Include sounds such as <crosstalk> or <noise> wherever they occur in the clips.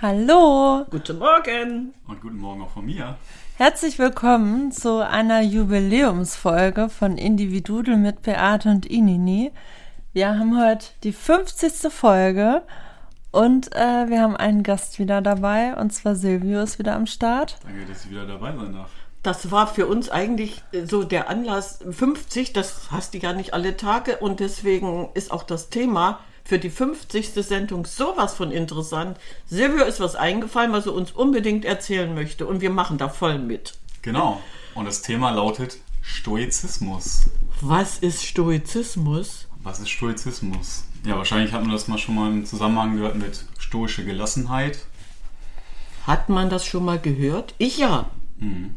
Hallo Guten Morgen. Und guten Morgen auch von mir. Herzlich willkommen zu einer Jubiläumsfolge von Individudel mit Beate und Inini. Wir haben heute die 50. Folge und äh, wir haben einen Gast wieder dabei und zwar Silvio ist wieder am Start. Danke, dass ich wieder dabei sein darf. Das war für uns eigentlich so der Anlass 50, das hast du ja nicht alle Tage und deswegen ist auch das Thema für die 50. Sendung sowas von interessant. Silvio ist was eingefallen, was er uns unbedingt erzählen möchte und wir machen da voll mit. Genau. Und das Thema lautet Stoizismus. Was ist Stoizismus? Was ist Stoizismus? Ja, wahrscheinlich hat man das mal schon mal im Zusammenhang gehört mit stoische Gelassenheit. Hat man das schon mal gehört? Ich ja.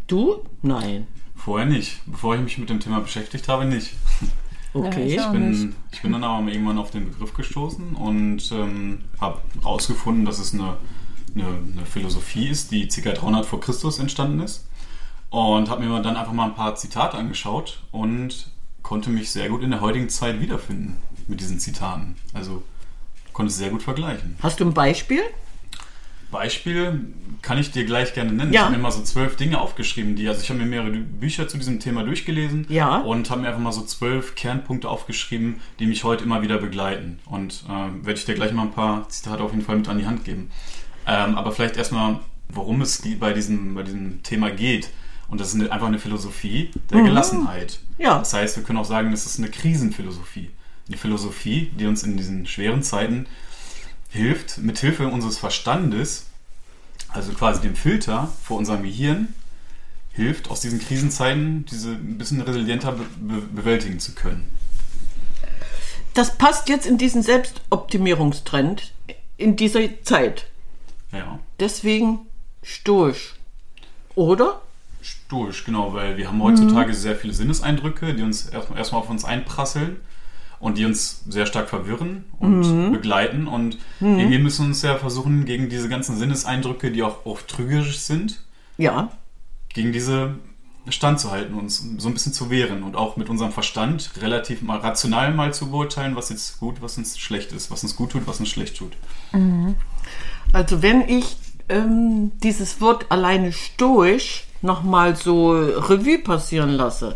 Du? Nein. Vorher nicht. Bevor ich mich mit dem Thema beschäftigt habe, nicht. <laughs> Okay. Ja, ich. Ich bin, ich bin dann aber irgendwann auf den Begriff gestoßen und ähm, habe herausgefunden, dass es eine, eine, eine Philosophie ist, die ca. 300 vor Christus entstanden ist. Und habe mir dann einfach mal ein paar Zitate angeschaut und konnte mich sehr gut in der heutigen Zeit wiederfinden mit diesen Zitaten. Also konnte es sehr gut vergleichen. Hast du ein Beispiel? Beispiel kann ich dir gleich gerne nennen. Ja. Ich habe mir mal so zwölf Dinge aufgeschrieben, die, also ich habe mir mehrere Bücher zu diesem Thema durchgelesen Ja. und habe mir einfach mal so zwölf Kernpunkte aufgeschrieben, die mich heute immer wieder begleiten. Und ähm, werde ich dir gleich mal ein paar Zitate auf jeden Fall mit an die Hand geben. Ähm, aber vielleicht erstmal, worum es bei diesem, bei diesem Thema geht. Und das ist einfach eine Philosophie der Gelassenheit. Mhm. Ja. Das heißt, wir können auch sagen, es ist eine Krisenphilosophie. Eine Philosophie, die uns in diesen schweren Zeiten hilft, mit Hilfe unseres Verstandes, also quasi dem Filter vor unserem Gehirn, hilft, aus diesen Krisenzeiten diese ein bisschen resilienter be be bewältigen zu können. Das passt jetzt in diesen Selbstoptimierungstrend in dieser Zeit. Ja. Deswegen stoisch. Oder? Stoisch, genau, weil wir haben heutzutage sehr viele Sinneseindrücke, die uns erstmal erstmal auf uns einprasseln und die uns sehr stark verwirren und begleiten. Und irgendwie müssen wir uns ja versuchen, gegen diese ganzen Sinneseindrücke, die auch oft trügerisch sind, Ja. gegen diese standzuhalten, uns so ein bisschen zu wehren und auch mit unserem Verstand relativ mal rational mal zu beurteilen, was jetzt gut, was uns schlecht ist, was uns gut tut, was uns schlecht tut. Also wenn ich ähm, dieses Wort alleine stoisch nochmal so Revue passieren lasse,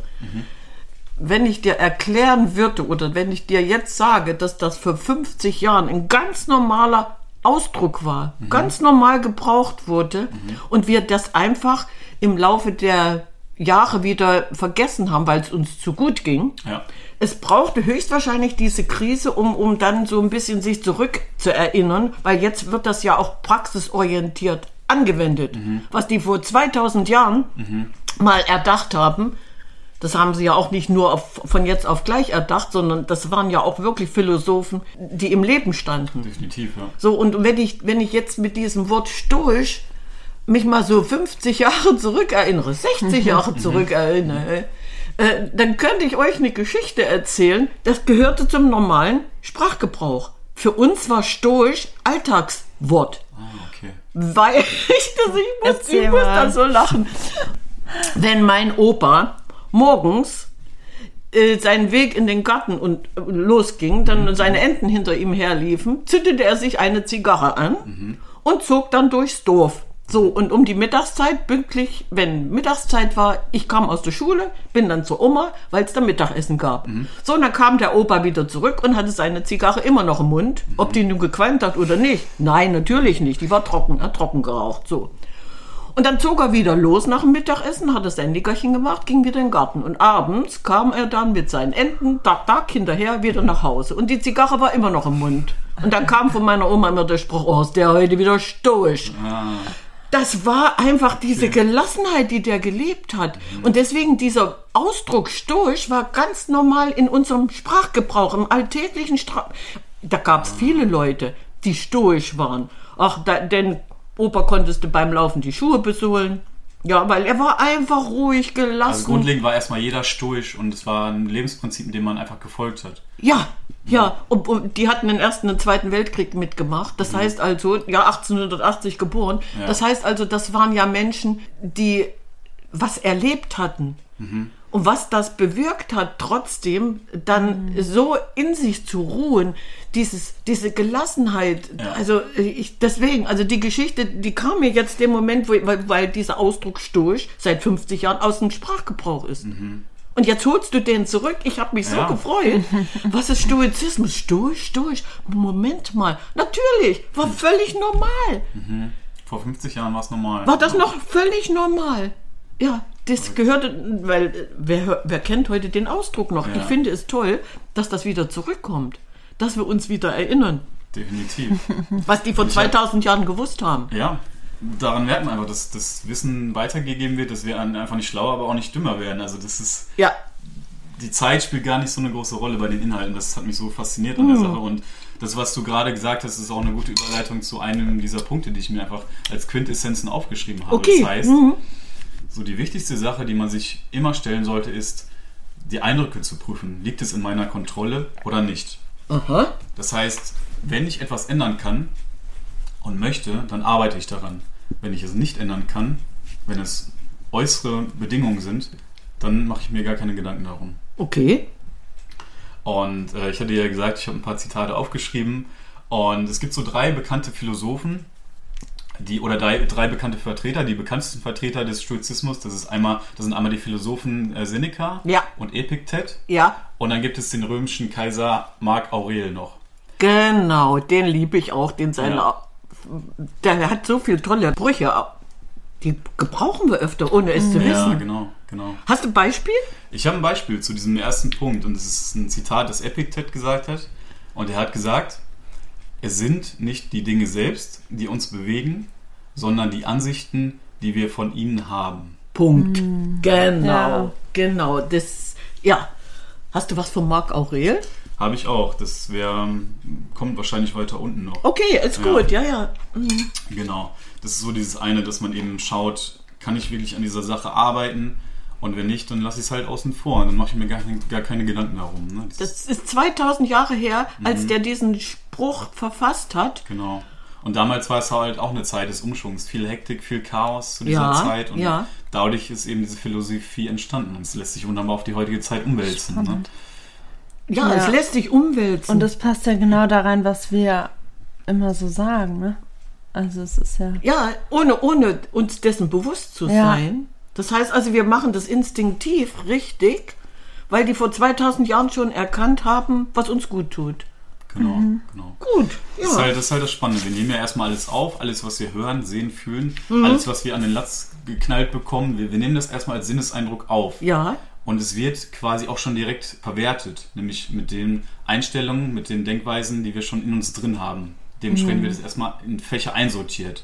wenn ich dir erklären würde oder wenn ich dir jetzt sage, dass das vor 50 Jahren ein ganz normaler Ausdruck war, ganz normal gebraucht wurde und wir das einfach im Laufe der Jahre wieder vergessen haben, weil es uns zu gut ging. Ja. Es brauchte höchstwahrscheinlich diese Krise, um, um dann so ein bisschen sich zurück zu erinnern, weil jetzt wird das ja auch praxisorientiert angewendet. Was die vor 2000 Jahren mal erdacht haben, das haben sie ja auch nicht nur auf, von jetzt auf gleich erdacht, sondern das waren ja auch wirklich Philosophen, die im Leben standen. Definitiv, ja. So, und wenn ich, wenn ich jetzt mit diesem Wort stoisch mich mal so 50 Jahre zurückerinnere, 60 <laughs> Jahre zurückerinnere, äh, dann könnte ich euch eine Geschichte erzählen, das gehörte zum normalen Sprachgebrauch. Für uns war stoisch Alltagswort. Ah, okay. Weil <laughs> ich, das, ich muss, ich muss da so lachen. Wenn mein Opa morgens äh, seinen Weg in den Garten und äh, losging, dann seine Enten hinter ihm herliefen, zündete er sich eine Zigarre an und zog dann durchs Dorf. So, und um die Mittagszeit, pünktlich, wenn Mittagszeit war, ich kam aus der Schule, bin dann zur Oma, weil es da Mittagessen gab. So, und dann kam der Opa wieder zurück und hatte seine Zigarre immer noch im Mund. Ob die nun gequalmt hat oder nicht? Nein, natürlich nicht. Die war trocken, er hat trocken geraucht. So. Und dann zog er wieder los nach dem Mittagessen, hat das sein Nickerchen gemacht, ging wieder in den Garten. Und abends kam er dann mit seinen Enten, tak, tak, hinterher, wieder nach Hause. Und die Zigarre war immer noch im Mund. Und dann kam von meiner Oma immer der Spruch, oh, ist der heute wieder stoisch. Das war einfach diese Gelassenheit, die der gelebt hat. Und deswegen dieser Ausdruck stoisch war ganz normal in unserem Sprachgebrauch, im alltäglichen Stra Da gab es viele Leute, die stoisch waren. Ach, da, denn Opa konntest du beim Laufen die Schuhe besohlen. Ja, weil er war einfach ruhig gelassen. Also grundlegend war erstmal jeder stoisch und es war ein Lebensprinzip, dem man einfach gefolgt hat. Ja, ja, und, und die hatten den Ersten und Zweiten Weltkrieg mitgemacht. Das heißt also, ja, 1880 geboren. Ja. Das heißt also, das waren ja Menschen, die was erlebt hatten. Und was das bewirkt hat, trotzdem dann so in sich zu ruhen, dieses, diese Gelassenheit, Ja. also ich, deswegen, also die Geschichte, die kam mir jetzt dem Moment, wo, weil, weil dieser Ausdruck Stoisch seit 50 Jahren aus dem Sprachgebrauch ist. Und jetzt holst du den zurück. Ich habe mich so Ja. gefreut. <laughs> Was ist Stoizismus? Stoisch, stoisch. Moment mal. Natürlich, war völlig normal. Vor 50 Jahren war es normal. War das noch völlig normal? Ja, das gehörte, weil äh, wer, wer kennt heute den Ausdruck noch? Ja. Ich finde es toll, dass das wieder zurückkommt. Dass wir uns wieder erinnern, Definitiv. <laughs> was die vor 2000 Jahren gewusst haben. Ja, daran merkt man einfach, dass das Wissen weitergegeben wird, dass wir einfach nicht schlauer, aber auch nicht dümmer werden. Also das ist, Ja, die Zeit spielt gar nicht so eine große Rolle bei den Inhalten. Das hat mich so fasziniert Mhm. an der Sache. Und das, was du gerade gesagt hast, ist auch eine gute Überleitung zu einem dieser Punkte, die ich mir einfach als Quintessenzen aufgeschrieben habe. okay. Das heißt, Mhm. So die wichtigste Sache, die man sich immer stellen sollte, ist, die Eindrücke zu prüfen. Liegt es in meiner Kontrolle oder nicht? Aha. Das heißt, wenn ich etwas ändern kann und möchte, dann arbeite ich daran. Wenn ich es nicht ändern kann, wenn es äußere Bedingungen sind, dann mache ich mir gar keine Gedanken darum. Okay. Und äh, ich hatte ja gesagt, ich habe ein paar Zitate aufgeschrieben. Und es gibt so drei bekannte Philosophen, die, oder drei, drei bekannte Vertreter, die bekanntesten Vertreter des Stoizismus. Das ist einmal, das sind einmal die Philosophen äh, Seneca Ja. und Epiktet. Ja, Und dann gibt es den römischen Kaiser Mark Aurel noch. genau. Den liebe ich auch. Den seine, Ja. Der hat so viele tolle Brüche. Die gebrauchen wir öfter, ohne es zu Ja, wissen. genau, genau. Hast du ein Beispiel? Ich habe ein Beispiel zu diesem ersten Punkt und es ist ein Zitat, das Epiktet gesagt hat. Und er hat gesagt, es sind nicht die Dinge selbst, die uns bewegen, sondern die Ansichten, die wir von ihnen haben. Punkt. Genau. Ja. Genau. Das, ja. Hast du was von Marc Aurel? Habe ich auch. Das wär, kommt wahrscheinlich weiter unten noch. Okay, ist Ja. gut. Ja, ja. Genau. Das ist so dieses eine, dass man eben schaut, kann ich wirklich an dieser Sache arbeiten? Und wenn nicht, dann lasse ich es halt außen vor. Und dann mache ich mir gar, gar keine Gedanken darum. Ne? Das, Das ist 2000 Jahre her, Mhm. als der diesen Spruch verfasst hat. Genau. Und damals war es halt auch eine Zeit des Umschwungs. Viel Hektik, viel Chaos zu dieser Ja, Zeit. Und ja. dadurch ist eben diese Philosophie entstanden. Und es lässt sich wunderbar auf die heutige Zeit umwälzen. Ne? Ja, Ja. es lässt sich umwälzen. Und das passt ja genau da rein, was wir immer so sagen, ne? Also es ist ja. ja, ohne, ohne uns dessen bewusst zu Ja. sein. Das heißt also, wir machen das instinktiv richtig, weil die vor 2000 Jahren schon erkannt haben, was uns gut tut. Genau, genau. Gut, Das, ist ja. halt, das ist halt das Spannende. Wir nehmen ja erstmal alles auf, alles, was wir hören, sehen, fühlen, Mhm. alles, was wir an den Latz geknallt bekommen. Wir, wir nehmen das erstmal als Sinneseindruck auf. Ja, Und es wird quasi auch schon direkt verwertet, nämlich mit den Einstellungen, mit den Denkweisen, die wir schon in uns drin haben. Dementsprechend wird es erstmal in Fächer einsortiert.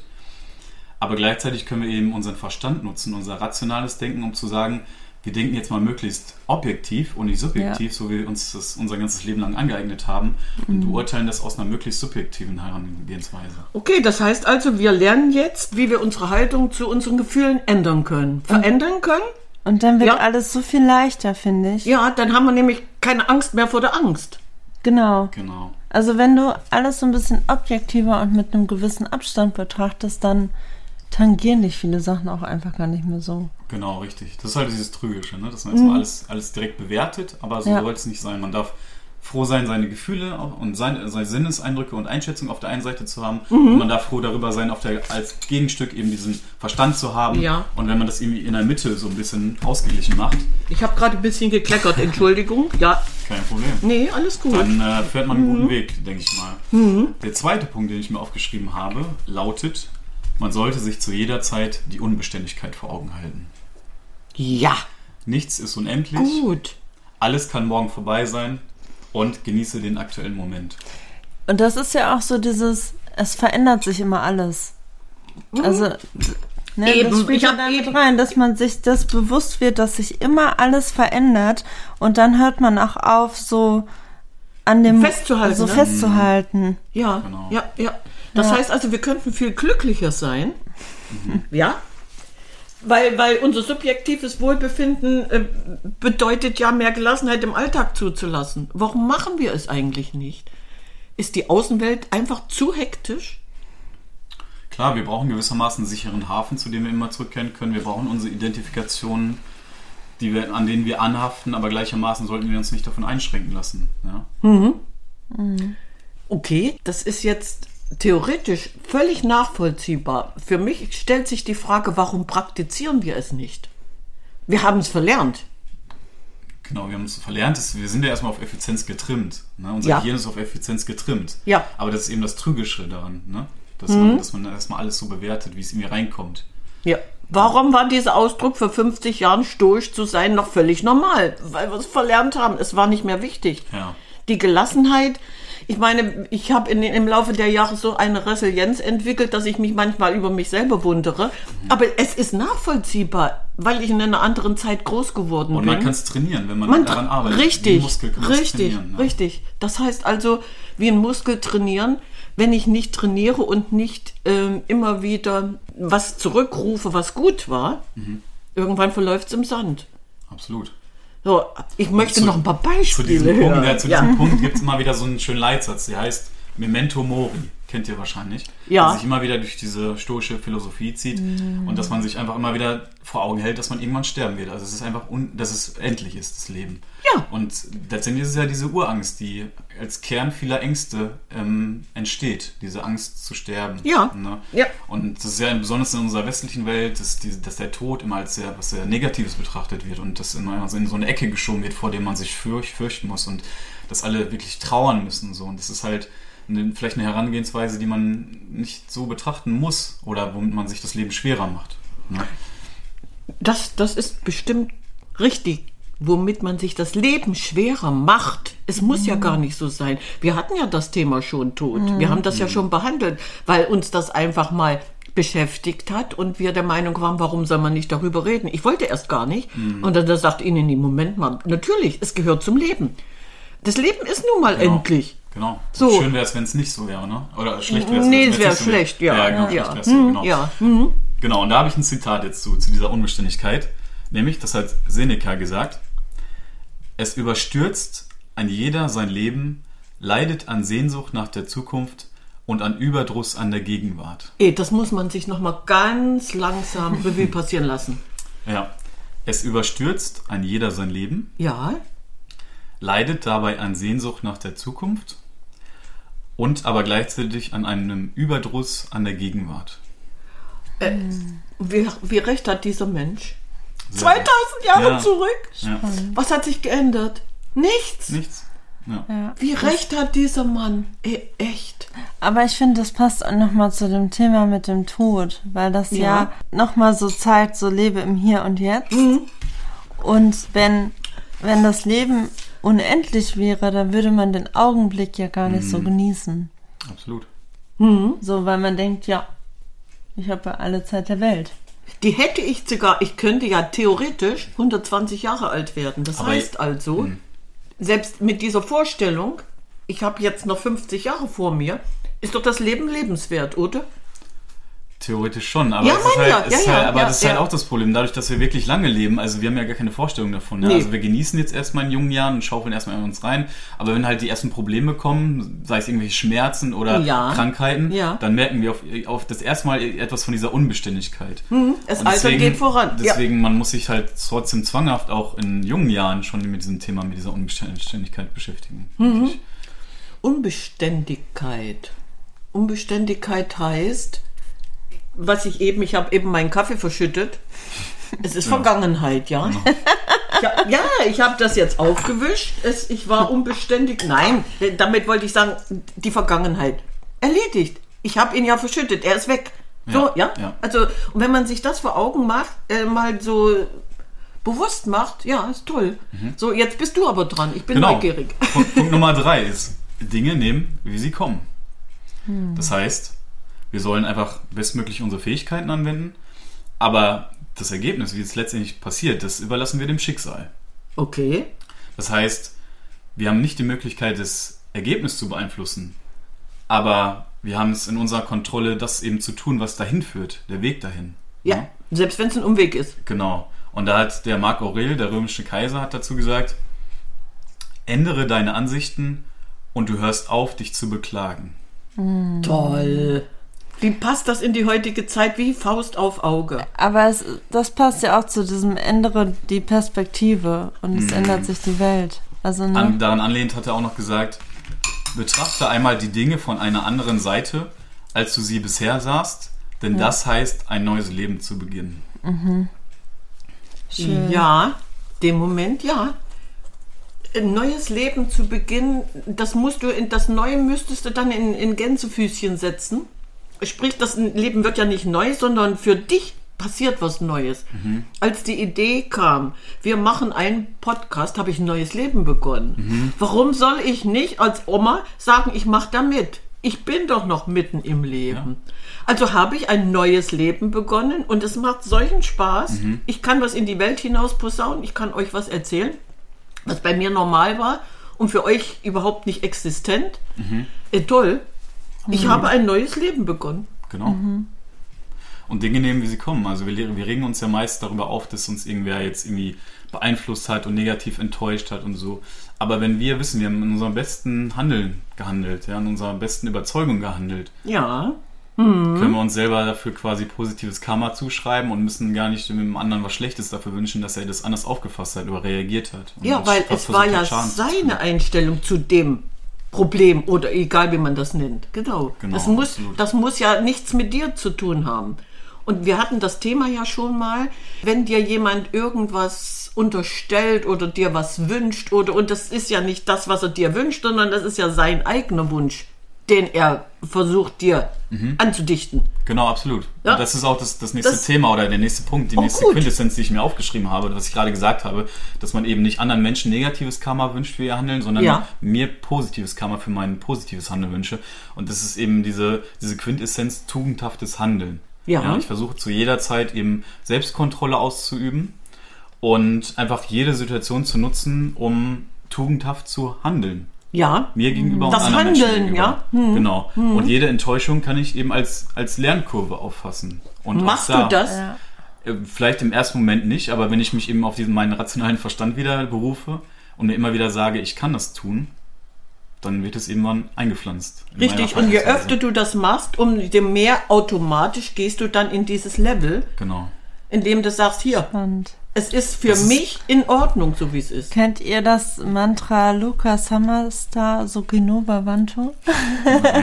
Aber gleichzeitig können wir eben unseren Verstand nutzen, unser rationales Denken, um zu sagen, wir denken jetzt mal möglichst objektiv und nicht subjektiv, so wie wir uns das unser ganzes Leben lang angeeignet haben, und beurteilen das aus einer möglichst subjektiven Herangehensweise. okay, das heißt also, wir lernen jetzt, wie wir unsere Haltung zu unseren Gefühlen ändern können. Verändern können? Und dann wird Ja. alles so viel leichter, finde ich. Ja, dann haben wir nämlich keine Angst mehr vor der Angst. Genau. Genau. Also wenn du alles so ein bisschen objektiver und mit einem gewissen Abstand betrachtest, dann tangieren dich viele Sachen auch einfach gar nicht mehr so. Genau, richtig. Das ist halt dieses Trügische, ne? dass man erstmal alles, alles direkt bewertet, aber so Ja. sollte es nicht sein. Man darf froh sein, seine Gefühle und seine, seine Sinneseindrücke und Einschätzungen auf der einen Seite zu haben. Und man darf froh darüber sein, auf der, als Gegenstück eben diesen Verstand zu haben. Ja. Und wenn man das irgendwie in der Mitte so ein bisschen ausgeglichen macht, Ich habe gerade ein bisschen gekleckert, Entschuldigung. Ja, kein Problem. nee, alles gut. Dann äh, fährt man einen guten Weg, denke ich mal. Der zweite Punkt, den ich mir aufgeschrieben habe, lautet, man sollte sich zu jeder Zeit die Unbeständigkeit vor Augen halten. Ja, Nichts ist unendlich. gut. Alles kann morgen vorbei sein und genieße den aktuellen Moment. Und das ist ja auch so dieses, es verändert sich immer alles. Also, ne, Eben, das spielt ich ja hab damit eben- rein, dass man sich das bewusst wird, dass sich immer alles verändert und dann hört man auch auf, so an dem Festzuhalten, so ne? festzuhalten. Ja, Genau. ja, ja. Das Ja. heißt also, wir könnten viel glücklicher sein. Ja. Weil, weil unser subjektives Wohlbefinden äh, bedeutet ja mehr Gelassenheit im Alltag zuzulassen. Warum machen wir es eigentlich nicht? Ist die Außenwelt einfach zu hektisch? Klar, wir brauchen gewissermaßen einen sicheren Hafen, zu dem wir immer zurückkehren können. Wir brauchen unsere Identifikationen, die wir, an denen wir anhaften, aber gleichermaßen sollten wir uns nicht davon einschränken lassen. Ja? Okay, das ist jetzt theoretisch völlig nachvollziehbar. Für mich stellt sich die Frage, warum praktizieren wir es nicht? Wir haben es verlernt. Genau, wir haben es verlernt, wir sind ja erstmal auf Effizienz getrimmt. Ne? Unser Ja. Gehirn ist auf Effizienz getrimmt. Ja. Mhm. Aber das ist eben das Trügerische daran, ne? dass, man, dass man erstmal alles so bewertet, wie es in mir reinkommt. Ja. Warum war dieser Ausdruck vor 50 Jahren stoisch zu sein noch völlig normal? Weil wir es verlernt haben. Es war nicht mehr wichtig. Ja. Die Gelassenheit. Ich meine, ich habe im Laufe der Jahre so eine Resilienz entwickelt, dass ich mich manchmal über mich selber wundere. Aber es ist nachvollziehbar, weil ich in einer anderen Zeit groß geworden Und bin. man kann es trainieren, wenn man, Man daran arbeitet. Richtig, richtig, trainieren, ne? richtig. Das heißt also, wie ein Muskel trainieren, wenn ich nicht trainiere und nicht ähm, immer wieder was zurückrufe, was gut war, Mhm. irgendwann verläuft es im Sand. Absolut. So, ich möchte zu- noch ein paar Zu Beispiele diesem hören. Punkt, ja, zu diesem Punkt gibt es immer wieder so einen schönen Leitsatz, der heißt Memento Mori. Kennt ihr wahrscheinlich. Ja. Der sich immer wieder durch diese stoische Philosophie zieht und dass man sich einfach immer wieder vor Augen hält, dass man irgendwann sterben wird. Also es ist einfach, un dass es endlich ist, das Leben. Ja. Und letztendlich ist es ja diese Urangst, die als Kern vieler Ängste ähm, entsteht. Diese Angst zu sterben. Ja. Ne? Ja. Und das ist ja besonders in unserer westlichen Welt, dass, die, dass der Tod immer als sehr, was sehr Negatives betrachtet wird und das immer in so eine Ecke geschoben wird, vor dem man sich fürch, fürchten muss und dass alle wirklich trauern müssen. So. Und das ist halt eine, vielleicht eine Herangehensweise, die man nicht so betrachten muss oder womit man sich das Leben schwerer macht. Ne? Das, das ist bestimmt richtig, womit man sich das Leben schwerer macht. Es muss ja gar nicht so sein. Wir hatten ja das Thema schon tot. Wir haben das ja schon behandelt, weil uns das einfach mal beschäftigt hat und wir der Meinung waren, warum soll man nicht darüber reden? Ich wollte erst gar nicht. Und dann da sagt Ihnen, Moment mal, natürlich, es gehört zum Leben. Das Leben ist nun mal Genau. endlich. Genau. So. Schön wäre es, wenn es nicht so wäre, ne? Oder schlecht wäre es. Nee, es wäre nicht so wär. schlecht, ja. Ja, genau, Ja. schlecht wär's, Hm, genau. ja. Mhm. Genau, und da habe ich ein Zitat jetzt zu, zu dieser Unbeständigkeit. Nämlich, das hat Seneca gesagt, es überstürzt ein jeder sein Leben, leidet an Sehnsucht nach der Zukunft und an Überdruss an der Gegenwart. Eh, das muss man sich nochmal ganz langsam Revue passieren lassen. Ja. Es überstürzt ein jeder sein Leben, Ja, leidet dabei an Sehnsucht nach der Zukunft und aber gleichzeitig an einem Überdruss an der Gegenwart. wie, wie recht hat dieser Mensch? Sehr 2000 Jahre Ja. zurück? Ja. Was hat sich geändert? Nichts. Nichts. Ja. Wie recht hat dieser Mann? Eh, echt. Aber ich finde, das passt auch nochmal zu dem Thema mit dem Tod, weil das ja, Ja. nochmal so zeigt, so lebe im Hier und Jetzt. Mhm. Und wenn, wenn das Leben unendlich wäre, dann würde man den Augenblick ja gar nicht so Mhm. genießen. Absolut. So, weil man denkt, ja, ich habe ja alle Zeit der Welt. Die hätte ich sogar, ich könnte ja theoretisch 120 Jahre alt werden. Das Aber- heißt also, selbst mit dieser Vorstellung, ich habe jetzt noch 50 Jahre vor mir, ist doch das Leben lebenswert, oder? Theoretisch schon, aber, Ja, ist halt, ist ja, halt, das ist halt auch das Problem. Dadurch, dass wir wirklich lange leben, also wir haben ja gar keine Vorstellung davon. Ne? Nee. Also wir genießen jetzt erstmal in jungen Jahren und schaufeln erstmal in uns rein. Aber wenn halt die ersten Probleme kommen, sei es irgendwelche Schmerzen oder. Krankheiten, dann merken wir auf, auf das erste Mal etwas von dieser Unbeständigkeit. Das Und Alter geht voran. Deswegen, man muss sich halt trotzdem zwanghaft auch in jungen Jahren schon mit diesem Thema, mit dieser Unbeständigkeit beschäftigen. Mhm. Unbeständigkeit. Unbeständigkeit heißt, was ich eben, ich habe eben meinen Kaffee verschüttet. Es ist Vergangenheit, ja. Ich hab, ja, ich habe das jetzt aufgewischt. Es, ich war unbeständig. Nein, damit wollte ich sagen, die Vergangenheit. Erledigt. Ich habe ihn ja verschüttet. Er ist weg. So, Ja, ja. ja. Also, und wenn man sich das vor Augen macht, äh, mal so bewusst macht, ja, ist toll. So, jetzt bist du aber dran. Ich bin Genau. neugierig. Punkt, Punkt Nummer drei ist, Dinge nehmen, wie sie kommen. Das heißt, wir sollen einfach bestmöglich unsere Fähigkeiten anwenden, aber das Ergebnis, wie es letztendlich passiert, das überlassen wir dem Schicksal. Okay. Das heißt, wir haben nicht die Möglichkeit, das Ergebnis zu beeinflussen, aber wir haben es in unserer Kontrolle, das eben zu tun, was dahin führt, der Weg dahin. Ja, selbst wenn es ein Umweg ist. Genau. Und da hat der Marc Aurel, der römische Kaiser, hat dazu gesagt, ändere deine Ansichten und du hörst auf, dich zu beklagen. Toll. Wie passt das in die heutige Zeit wie Faust auf Auge? Aber es, das passt ja auch zu diesem ändere die Perspektive und es ändert sich die Welt. Also ne? An, daran anlehnt hat er auch noch gesagt, betrachte einmal die Dinge von einer anderen Seite, als du sie bisher sahst, denn das heißt, ein neues Leben zu beginnen. Schön. Ja, dem Moment ja. Ein neues Leben zu beginnen, das musst du in das Neue müsstest du dann in, in Gänsefüßchen setzen. Sprich, das Leben wird ja nicht neu, sondern für dich passiert was Neues. Als die Idee kam, wir machen einen Podcast, habe ich ein neues Leben begonnen. Warum soll ich nicht als Oma sagen, ich mache da mit? Ich bin doch noch mitten im Leben. Also habe ich ein neues Leben begonnen und es macht solchen Spaß. Ich kann was in die Welt hinaus posaunen, ich kann euch was erzählen, was bei mir normal war und für euch überhaupt nicht existent. Äh, toll. Ich habe ein neues Leben begonnen. Genau. Und Dinge nehmen, wie sie kommen. Also wir, wir regen uns ja meist darüber auf, dass uns irgendwer jetzt irgendwie beeinflusst hat und negativ enttäuscht hat und so. Aber wenn wir wissen, wir haben in unserem besten Handeln gehandelt, ja, in unserer besten Überzeugung gehandelt, Ja. können wir uns selber dafür quasi positives Karma zuschreiben und müssen gar nicht dem anderen was Schlechtes dafür wünschen, dass er das anders aufgefasst hat oder reagiert hat. Ja, weil es war ja zu seine Einstellung zu dem Problem oder egal wie man das nennt. Genau. Genau, das, muss, absolut. das muss ja nichts mit dir zu tun haben. Und wir hatten das Thema ja schon mal, wenn dir jemand irgendwas unterstellt oder dir was wünscht oder und das ist ja nicht das, was er dir wünscht, sondern das ist ja sein eigener Wunsch, den er versucht dir anzudichten. Genau, absolut. Ja. Das ist auch das, das nächste Das- Thema oder der nächste Punkt, die Oh, nächste gut. Quintessenz, die ich mir aufgeschrieben habe, was ich gerade gesagt habe, dass man eben nicht anderen Menschen negatives Karma wünscht für ihr Handeln, sondern Ja. mir positives Karma für mein positives Handeln wünsche. Und das ist eben diese, diese Quintessenz tugendhaftes Handeln. Ja. ich versuche zu jeder Zeit eben Selbstkontrolle auszuüben und einfach jede Situation zu nutzen, um tugendhaft zu handeln. Ja, Mir gegenüber Das und anderen Menschen Handeln, gegenüber. ja. Hm. Genau. Und jede Enttäuschung kann ich eben als, als Lernkurve auffassen. Und machst da, du das? Äh, Vielleicht im ersten Moment nicht, aber wenn ich mich eben auf diesen meinen rationalen Verstand wieder berufe und mir immer wieder sage, ich kann das tun, dann wird es irgendwann eingepflanzt. Richtig, und je öfter du das machst, umso mehr automatisch gehst du dann in dieses Level, Genau. in dem du sagst, hier, Und es ist für Das ist- mich in Ordnung, so wie es ist. kennt ihr das Mantra Luca Samasta Sukino Bhavantu?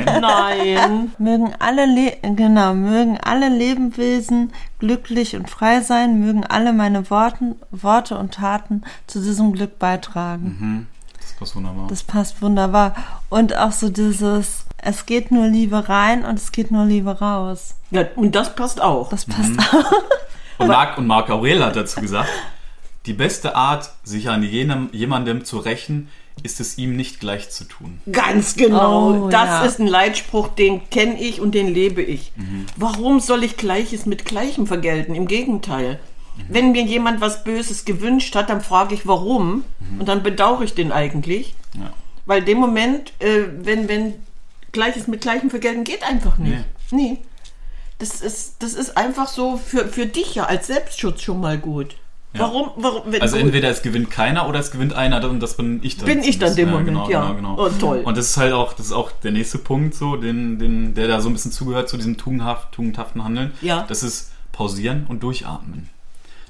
Nein. <laughs> Mögen alle Le genau, mögen alle Lebewesen glücklich und frei sein, mögen alle meine Worten, Worte und Taten zu diesem Glück beitragen. Das passt wunderbar. Das passt wunderbar. Und auch so dieses, es geht nur Liebe rein und es geht nur Liebe raus. Ja, und das passt auch. Das passt Mhm. auch. <laughs> Und Marc, und Marc Aurel hat dazu gesagt, die beste Art, sich an jenem, jemandem zu rächen, ist es ihm nicht gleich zu tun. Ganz genau. Oh, das ja. ist ein Leitspruch, den kenne ich und den lebe ich. Mhm. Warum soll ich Gleiches mit Gleichem vergelten? Im Gegenteil. Mhm. Wenn mir jemand was Böses gewünscht hat, dann frage ich warum und dann bedauere ich den eigentlich. Mhm. Ja. Weil dem Moment, äh, wenn, wenn Gleiches mit Gleichem vergelten, geht einfach nicht. Nee. Das ist, das ist einfach so für, für dich ja als Selbstschutz schon mal gut. Ja. Warum? warum Also gut. entweder es gewinnt keiner oder es gewinnt einer und das bin ich dann. Bin ich dann dem Moment, genau, ja. Genau, genau. Oh, toll. Und das ist halt auch, das ist auch der nächste Punkt, so, den, den, der da so ein bisschen zugehört zu diesem tugendhaft, tugendhaften Handeln. Ja. Das ist pausieren und durchatmen.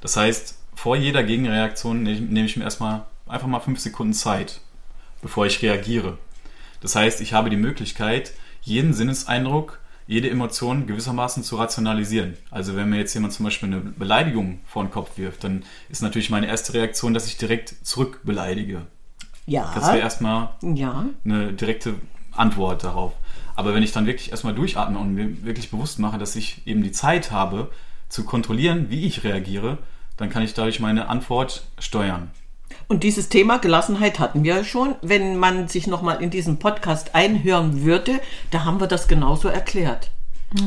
Das heißt, vor jeder Gegenreaktion nehme ich, nehme ich mir erstmal einfach mal fünf Sekunden Zeit, bevor ich reagiere. Das heißt, ich habe die Möglichkeit, jeden Sinneseindruck, jede Emotion gewissermaßen zu rationalisieren. Also wenn mir jetzt jemand zum Beispiel eine Beleidigung vor den Kopf wirft, dann ist natürlich meine erste Reaktion, dass ich direkt zurückbeleidige. ja. Das wäre erstmal ja. eine direkte Antwort darauf. Aber wenn ich dann wirklich erstmal durchatme und mir wirklich bewusst mache, dass ich eben die Zeit habe, zu kontrollieren, wie ich reagiere, dann kann ich dadurch meine Antwort steuern. Und dieses Thema Gelassenheit hatten wir ja schon. Wenn man sich nochmal in diesen Podcast einhören würde, da haben wir das genauso erklärt.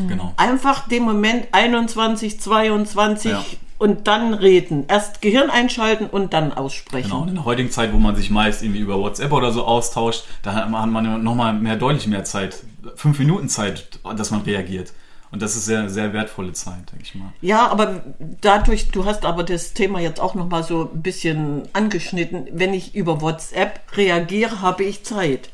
Genau. Einfach den Moment 21, 22 Ja. und dann reden. Erst Gehirn einschalten und dann aussprechen. Genau. Und in der heutigen Zeit, wo man sich meist irgendwie über WhatsApp oder so austauscht, da hat man nochmal mehr, deutlich mehr Zeit. Fünf Minuten Zeit, dass man reagiert. Und das ist sehr, sehr wertvolle Zeit, denke ich mal. Ja, aber dadurch, du hast aber das Thema jetzt auch nochmal so ein bisschen angeschnitten. Wenn ich über WhatsApp reagiere, habe ich Zeit.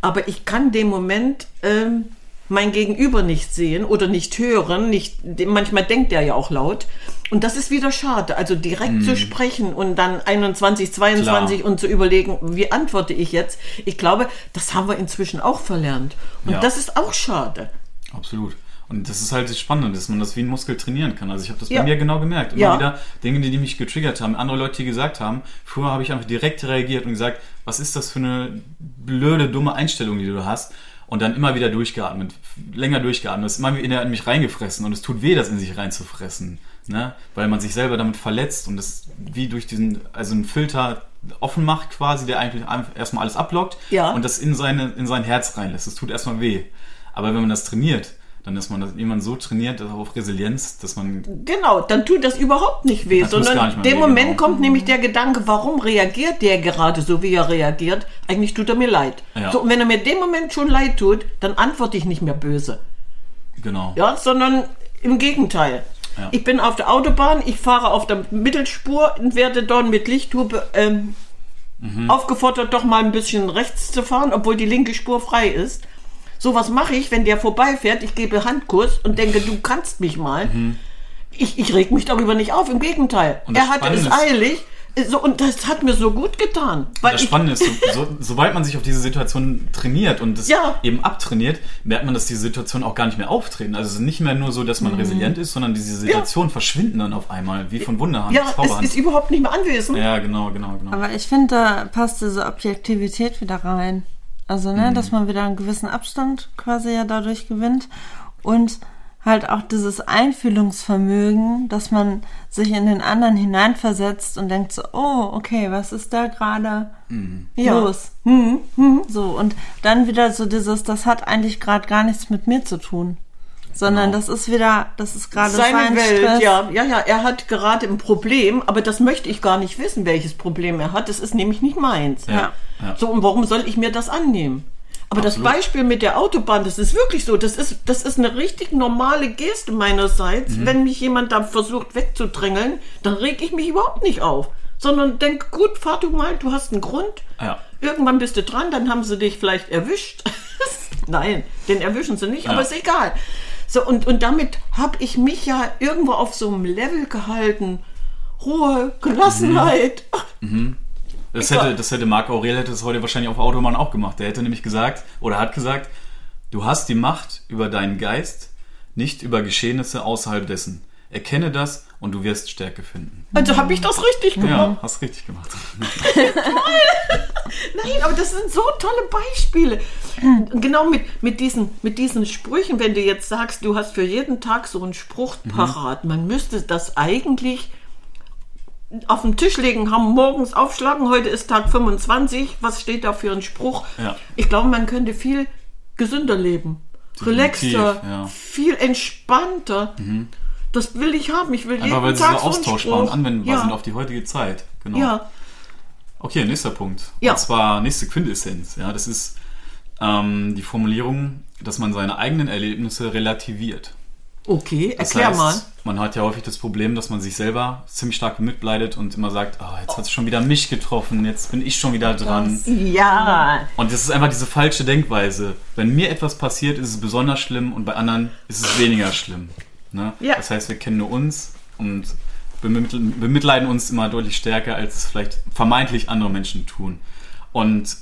Aber ich kann den Moment ähm, mein Gegenüber nicht sehen oder nicht hören. Nicht, manchmal denkt er ja auch laut. Und das ist wieder schade. Also direkt zu sprechen und dann 21, 22 Klar. und zu überlegen, wie antworte ich jetzt. Ich glaube, das haben wir inzwischen auch verlernt. Und Ja. das ist auch schade. Absolut. Und das ist halt das Spannende, dass man das wie ein Muskel trainieren kann. Also ich habe das Ja. bei mir genau gemerkt. Immer Ja. wieder Dinge, die mich getriggert haben, andere Leute, die gesagt haben. Früher habe ich einfach direkt reagiert und gesagt, was ist das für eine blöde, dumme Einstellung, die du hast? Und dann immer wieder durchgeatmet, länger durchgeatmet. Das ist immer wieder in mich reingefressen und es tut weh, das in sich reinzufressen. Ne? Weil man sich selber damit verletzt und das wie durch diesen, also einen Filter offen macht quasi, der eigentlich erstmal alles ablockt Ja. und das in, seine, in sein Herz reinlässt. Das tut erstmal weh. Aber wenn man das trainiert, dann ist man das jemand so trainiert auf Resilienz, dass man Genau, dann tut das überhaupt nicht weh, sondern mehr dem Moment genau. kommt nämlich der Gedanke, warum reagiert der gerade so, wie er reagiert? Eigentlich tut er mir leid. Ja. So, und wenn er mir dem Moment schon leid tut, dann antworte ich nicht mehr böse. genau. Ja, sondern im Gegenteil. Ja. Ich bin auf der Autobahn, ich fahre auf der Mittelspur und werde dort mit Lichthupe ähm, Mhm. aufgefordert, doch mal ein bisschen rechts zu fahren, obwohl die linke Spur frei ist. So was mache ich, wenn der vorbeifährt. Ich gebe Handkurs und denke, du kannst mich mal. Ich, ich reg mich darüber nicht auf, im Gegenteil. Mhm. Er hatte es Spannende eilig. So, und das hat mir so gut getan. Weil Das ich, Spannende ist, so, <laughs> so, sobald man sich auf diese Situation trainiert und das Ja. eben abtrainiert, merkt man, dass diese Situationen auch gar nicht mehr auftreten. Also es ist nicht mehr nur so, dass man resilient ist, sondern diese Situationen verschwinden dann auf einmal, wie von Wunderhand, ja, es Zauberhand. ist überhaupt nicht mehr anwesend. ja, genau, genau, genau. Aber ich finde, da passt diese Objektivität wieder rein. Also, ne, dass man wieder einen gewissen Abstand quasi ja dadurch gewinnt und halt auch dieses Einfühlungsvermögen, dass man sich in den anderen hineinversetzt und denkt so, oh, okay, was ist da gerade Ja. los? So, und dann wieder so dieses, das hat eigentlich gerade gar nichts mit mir zu tun. Sondern das ist wieder, das ist gerade Seine sein Welt, Stress. ja, ja, ja. Er hat gerade ein Problem, aber das möchte ich gar nicht wissen, welches Problem er hat. Das ist nämlich nicht meins. Ja, ja. So, und warum soll ich mir das annehmen? Aber Absolut. das Beispiel mit der Autobahn, das ist wirklich so. Das ist, das ist eine richtig normale Geste meinerseits. Mhm. Wenn mich jemand da versucht wegzudrängeln, dann reg ich mich überhaupt nicht auf. Sondern denk, gut, fahr du mal, du hast einen Grund. Ja. Irgendwann bist du dran, dann haben sie dich vielleicht erwischt. <laughs> Nein, den erwischen sie nicht, aber Ja. ist egal. So, und, und damit habe ich mich ja irgendwo auf so einem Level gehalten. Ruhe, Gelassenheit. Mhm. Das Egal. hätte, das hätte Marc Aurel hätte das heute wahrscheinlich auf Autobahn auch gemacht. Der hätte nämlich gesagt, oder hat gesagt, du hast die Macht über deinen Geist, nicht über Geschehnisse außerhalb dessen. Erkenne das und du wirst Stärke finden. Also habe ich das richtig gemacht. Ja, hast richtig gemacht. <laughs> Nein, aber das sind so tolle Beispiele. Genau mit, mit, diesen, mit diesen Sprüchen, wenn du jetzt sagst, du hast für jeden Tag so einen Spruch Mhm. parat, man müsste das eigentlich auf den Tisch legen, haben morgens aufschlagen, heute ist Tag 25, was steht da für ein Spruch? Ja. Ich glaube, man könnte viel gesünder leben, Definitiv, relaxter, ja. viel entspannter. Das will ich haben. Ich will Einfach jeden weil sie so Tag so einen austauschbar und anwendbar ja. sind auf die heutige Zeit. Genau. ja, Okay, nächster Punkt. Ja. Und zwar nächste Quintessenz. Ja, das ist ähm, die Formulierung, dass man seine eigenen Erlebnisse relativiert. okay, Das erklär heißt, mal. Man hat ja häufig das Problem, dass man sich selber ziemlich stark mitleidet und immer sagt, ah, jetzt hat es schon wieder mich getroffen, jetzt bin ich schon wieder dran. Ja, Und das ist einfach diese falsche Denkweise. Wenn mir etwas passiert, ist es besonders schlimm und bei anderen ist es weniger schlimm. Ne? Ja. Das heißt, wir kennen nur uns und bemitl- bemitleiden uns immer deutlich stärker, als es vielleicht vermeintlich andere Menschen tun. Und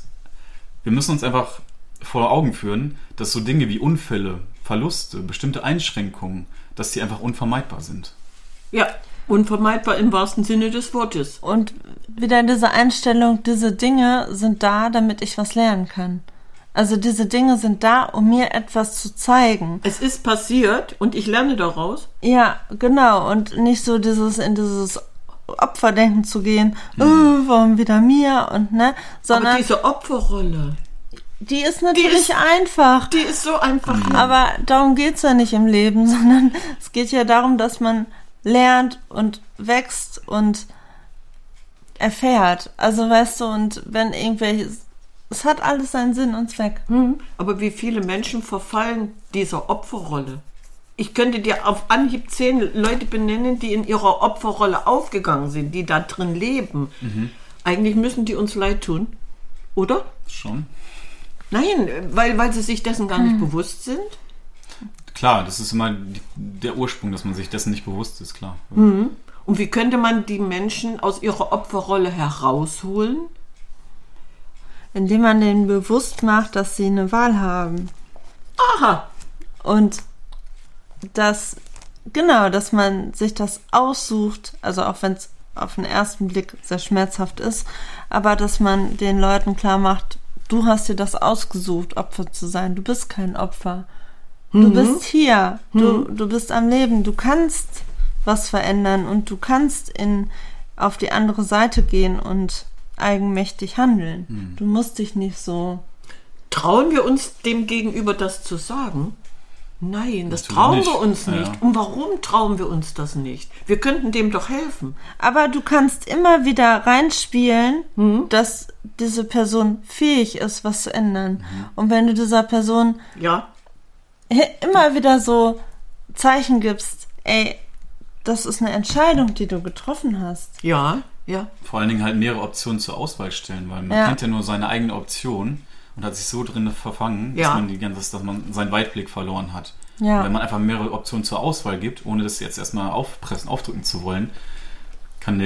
wir müssen uns einfach vor Augen führen, dass so Dinge wie Unfälle, Verluste, bestimmte Einschränkungen, dass die einfach unvermeidbar sind. Ja, unvermeidbar im wahrsten Sinne des Wortes. Und wieder diese Einstellung, diese Dinge sind da, damit ich was lernen kann. Also diese Dinge sind da, um mir etwas zu zeigen. Es ist passiert und ich lerne daraus. Ja, genau. Und nicht so dieses in dieses Opferdenken zu gehen, Mhm. oh, warum wieder mir und ne, Aber sondern diese Opferrolle, die ist natürlich ist- einfach. die ist so einfach. Aber darum geht's ja nicht im Leben, <laughs> sondern es geht ja darum, dass man lernt und wächst und erfährt. Also weißt du, und wenn irgendwelches, es hat alles seinen Sinn und Zweck. Hm, Aber wie viele Menschen verfallen dieser Opferrolle? Ich könnte dir auf Anhieb zehn Leute benennen, die in ihrer Opferrolle aufgegangen sind, die da drin leben. Eigentlich müssen die uns leid tun, oder? Schon. Nein, weil, weil sie sich dessen gar nicht bewusst sind. klar, das ist immer die, der Ursprung, dass man sich dessen nicht bewusst ist, klar. Und wie könnte man die Menschen aus ihrer Opferrolle herausholen? Indem man denen bewusst macht, dass sie eine Wahl haben. Aha, Und dass, genau, dass man sich das aussucht, also auch wenn es auf den ersten Blick sehr schmerzhaft ist, aber dass man den Leuten klar macht, du hast dir das ausgesucht, Opfer zu sein. Du bist kein Opfer. Du bist hier. Du, du bist am Leben. Du kannst was verändern und du kannst in, auf die andere Seite gehen und eigenmächtig handeln. Du musst dich nicht so. trauen wir uns dem gegenüber das zu sagen? Nein, das Natürlich trauen wir uns nicht. ja. Und warum trauen wir uns das nicht? Wir könnten dem doch helfen. Aber du kannst immer wieder reinspielen, dass diese Person fähig ist, was zu ändern. Und wenn du dieser Person Ja, immer wieder so Zeichen gibst, ey, das ist eine Entscheidung, die du getroffen hast. ja, ja. Vor allen Dingen halt mehrere Optionen zur Auswahl stellen, weil man Ja. kennt ja nur seine eigene Option und hat sich so drin verfangen, dass Ja. man die ganze, dass man seinen Weitblick verloren hat. Ja. Wenn man einfach mehrere Optionen zur Auswahl gibt, ohne das jetzt erstmal aufpressen, aufdrücken zu wollen, kann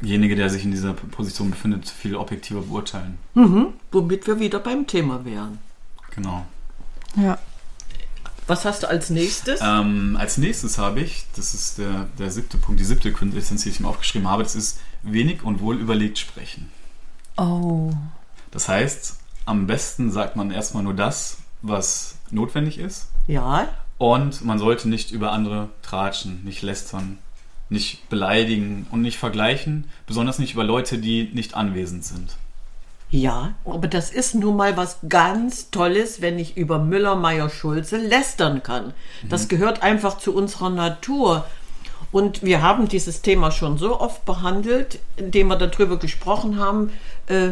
derjenige, der sich in dieser Position befindet, viel objektiver beurteilen. Mhm. Womit wir wieder beim Thema wären. Genau. Ja. Was hast du als nächstes? Ähm, als nächstes habe ich, das ist der, der siebte Punkt, die siebte Quintessenz, die ich mir aufgeschrieben habe, das ist wenig und wohl überlegt sprechen. Oh. Das heißt, am besten sagt man erstmal nur das, was notwendig ist. ja, Und man sollte nicht über andere tratschen, nicht lästern, nicht beleidigen und nicht vergleichen, besonders nicht über Leute, die nicht anwesend sind. ja. Aber das ist nun mal was ganz Tolles, wenn ich über Müller, Meyer, Schulze lästern kann. Das gehört einfach zu unserer Natur. Und wir haben dieses Thema schon so oft behandelt, indem wir darüber gesprochen haben. Äh,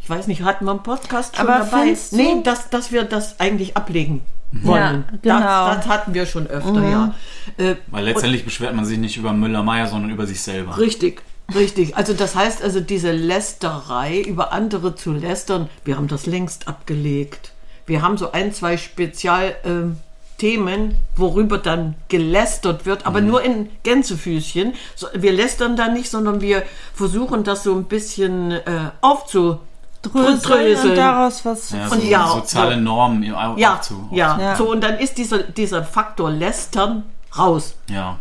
ich weiß nicht, hatten wir einen Podcast schon Aber dabei? Nee, dass, dass wir das eigentlich ablegen wollen. Ja, genau. das, das hatten wir schon öfter, ja. Äh, Weil letztendlich beschwert man sich nicht über Müller-Meyer, sondern über sich selber. Richtig, richtig. Also das heißt also, diese Lästerei, über andere zu lästern, wir haben das längst abgelegt. Wir haben so ein, zwei Spezialthemen, Themen, worüber dann gelästert wird, aber nur in Gänsefüßchen. Wir lästern da nicht, sondern wir versuchen das so ein bisschen äh, aufzu Dröseln und daraus was Ja, Und so ja, soziale so- Normen im Au- ja, ja, Ja. So, und dann ist dieser, dieser Faktor Lästern raus. ja.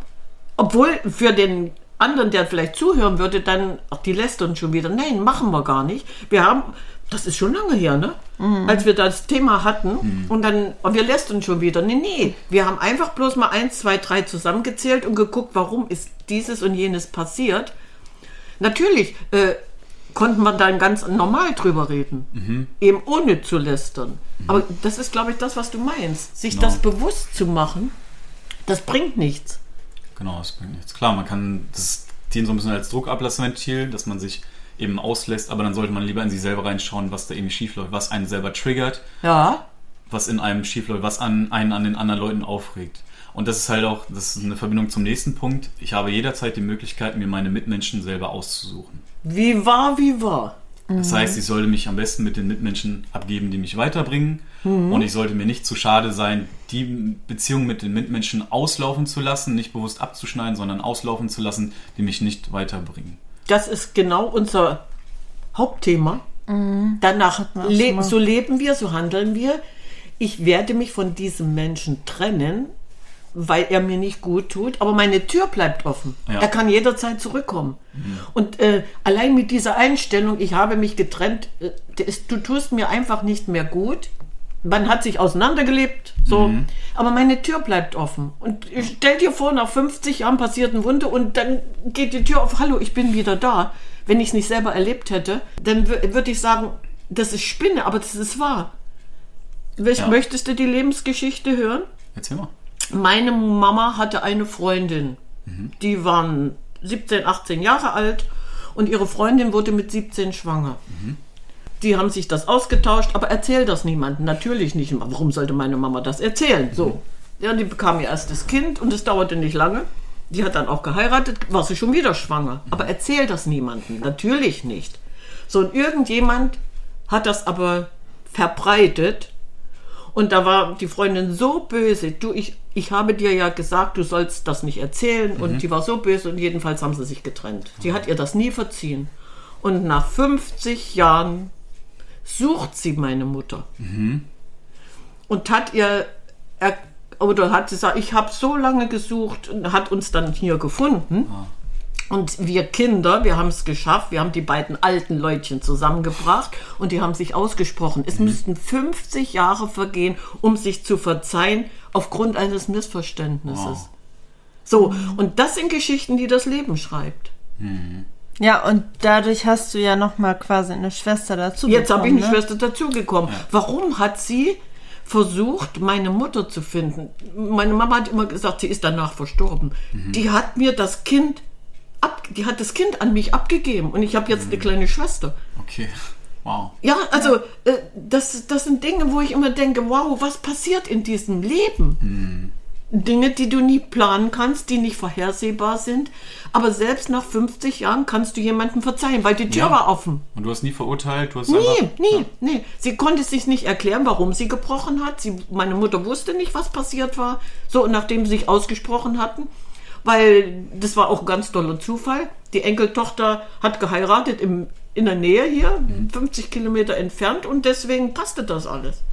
Obwohl für den anderen, der vielleicht zuhören würde, dann, ach, die lästern schon wieder. Nein, machen wir gar nicht. Wir haben, das ist schon lange her, ne? Als wir das Thema hatten und dann, und wir lästern schon wieder. Nee, nee, wir haben einfach bloß mal eins, zwei, drei zusammengezählt und geguckt, warum ist dieses und jenes passiert. Natürlich äh, konnten wir dann ganz normal drüber reden, eben ohne zu lästern. Aber das ist, glaube ich, das, was du meinst. Sich Genau. das bewusst zu machen, das bringt nichts. Genau, das bringt nichts. Klar, man kann das dient so ein bisschen als Druckablassventil, dass man sich eben auslässt, aber dann sollte man lieber in sich selber reinschauen, was da irgendwie schief läuft, was einen selber triggert, Ja, was in einem schief läuft, was an, einen an den anderen Leuten aufregt. Und das ist halt auch, das ist eine Verbindung zum nächsten Punkt. Ich habe jederzeit die Möglichkeit, mir meine Mitmenschen selber auszusuchen. Wie war, wie war. Das heißt, ich sollte mich am besten mit den Mitmenschen abgeben, die mich weiterbringen. Und ich sollte mir nicht zu schade sein, die Beziehung mit den Mitmenschen auslaufen zu lassen, nicht bewusst abzuschneiden, sondern auslaufen zu lassen, die mich nicht weiterbringen. Das ist genau unser Hauptthema. Danach, wir auch le so leben wir, so handeln wir. Ich werde mich von diesem Menschen trennen, weil er mir nicht gut tut, aber meine Tür bleibt offen. Ja. Er kann jederzeit zurückkommen. Und äh, allein mit dieser Einstellung, ich habe mich getrennt, äh, du tust mir einfach nicht mehr gut. Man hat sich auseinandergelebt, so. Aber meine Tür bleibt offen. Und stell dir vor, nach 50 Jahren passiert ein Wunder und dann geht die Tür auf, hallo, ich bin wieder da. Wenn ich es nicht selber erlebt hätte, dann wür- würde ich sagen, das ist Spinne, aber das ist wahr. Ja. Möchtest du die Lebensgeschichte hören? Erzähl mal. Meine Mama hatte eine Freundin, die waren 17, 18 Jahre alt und ihre Freundin wurde mit 17 schwanger. Die haben sich das ausgetauscht, aber erzähl das niemandem. Natürlich nicht. Warum sollte meine Mama das erzählen? So. Ja, die bekam ihr erstes Kind und es dauerte nicht lange. Die hat dann auch geheiratet, war sie schon wieder schwanger. Aber erzähl das niemandem. Natürlich nicht. So, und irgendjemand hat das aber verbreitet Und da war die Freundin so böse. Du, ich, ich habe dir ja gesagt, du sollst das nicht erzählen. Und die war so böse und jedenfalls haben sie sich getrennt. Sie hat ihr das nie verziehen. Und nach 50 Jahren sucht sie meine Mutter. Und hat ihr, er, oder hat sie gesagt, ich habe so lange gesucht und hat uns dann hier gefunden. Und wir Kinder, wir haben es geschafft, wir haben die beiden alten Leutchen zusammengebracht und die haben sich ausgesprochen. Es müssten 50 Jahre vergehen, um sich zu verzeihen aufgrund eines Missverständnisses. Wow. So, und das sind Geschichten, die das Leben schreibt. Ja, und dadurch hast du ja nochmal quasi eine Schwester dazu Jetzt habe ich eine ne? Schwester dazugekommen. Warum hat sie versucht, meine Mutter zu finden? Meine Mama hat immer gesagt, sie ist danach verstorben. Die hat mir das Kind ab, die hat das Kind an mich abgegeben und ich habe jetzt eine kleine Schwester. Okay. Wow. Ja, also äh, das, das sind Dinge, wo ich immer denke, wow, was passiert in diesem Leben? Dinge, die du nie planen kannst, die nicht vorhersehbar sind. Aber selbst nach 50 Jahren kannst du jemandem verzeihen, weil die Tür Ja. war offen. Und du hast nie verurteilt, du hast Nie, einfach, nie, Ja. nie. Sie konnte sich nicht erklären, warum sie gebrochen hat. Sie, meine Mutter wusste nicht, was passiert war. So, und nachdem sie sich ausgesprochen hatten, weil das war auch ein ganz toller Zufall. Die Enkeltochter hat geheiratet im, in der Nähe hier, 50 Kilometer entfernt, und deswegen passte das alles.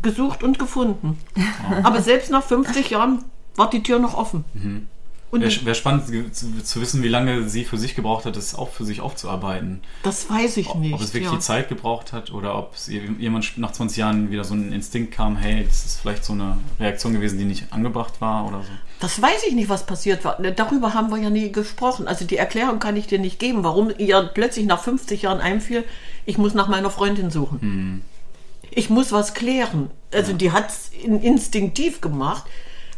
Gesucht und gefunden. <laughs> Aber selbst nach 50 Jahren war die Tür noch offen. Und Wäre wär spannend zu, zu wissen, wie lange sie für sich gebraucht hat, das auch für sich aufzuarbeiten. das weiß ich nicht. Ob es wirklich ja. die Zeit gebraucht hat oder ob es jemand nach 20 Jahren wieder so ein Instinkt kam, hey, das ist vielleicht so eine Reaktion gewesen, die nicht angebracht war oder so. Das weiß ich nicht, was passiert war. Darüber haben wir ja nie gesprochen. Also die Erklärung kann ich dir nicht geben, warum ihr plötzlich nach 50 Jahren einfiel, ich muss nach meiner Freundin suchen. Ich muss was klären. Also die hat es instinktiv gemacht.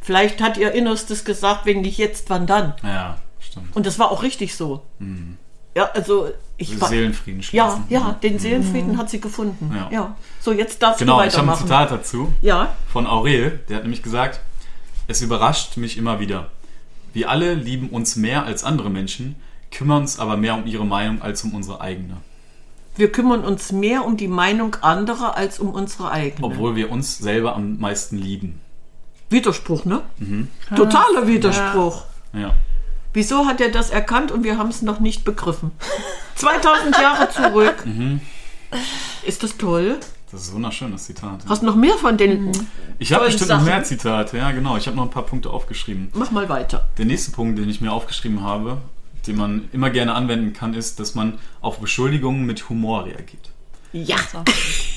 Vielleicht hat ihr Innerstes gesagt, wenn nicht jetzt, wann dann. Ja, stimmt. Und das war auch richtig so. Ja, also ich war. Seelenfrieden Ja, schließen. ja, den Seelenfrieden hat sie gefunden. Ja. Ja. So, jetzt darfst Genau, du ich habe ein weitermachen. Zitat dazu Ja. von Aurel, der hat nämlich gesagt, es überrascht mich immer wieder. Wir alle lieben uns mehr als andere Menschen, kümmern uns aber mehr um ihre Meinung als um unsere eigene. Wir kümmern uns mehr um die Meinung anderer als um unsere eigene. Obwohl wir uns selber am meisten lieben. Widerspruch, ne? Totaler Widerspruch. Ja. Wieso hat er das erkannt und wir haben es noch nicht begriffen? <laughs> 2000 Jahre zurück. Ist das toll? Das ist ein wunderschönes Zitat. Ja. Hast du noch mehr von den. Ich habe bestimmt noch Sachen? mehr Zitate, ja genau. Ich habe noch ein paar Punkte aufgeschrieben. Mach mal weiter. Der nächste Punkt, den ich mir aufgeschrieben habe, den man immer gerne anwenden kann, ist, dass man auf Beschuldigungen mit Humor reagiert. Ja.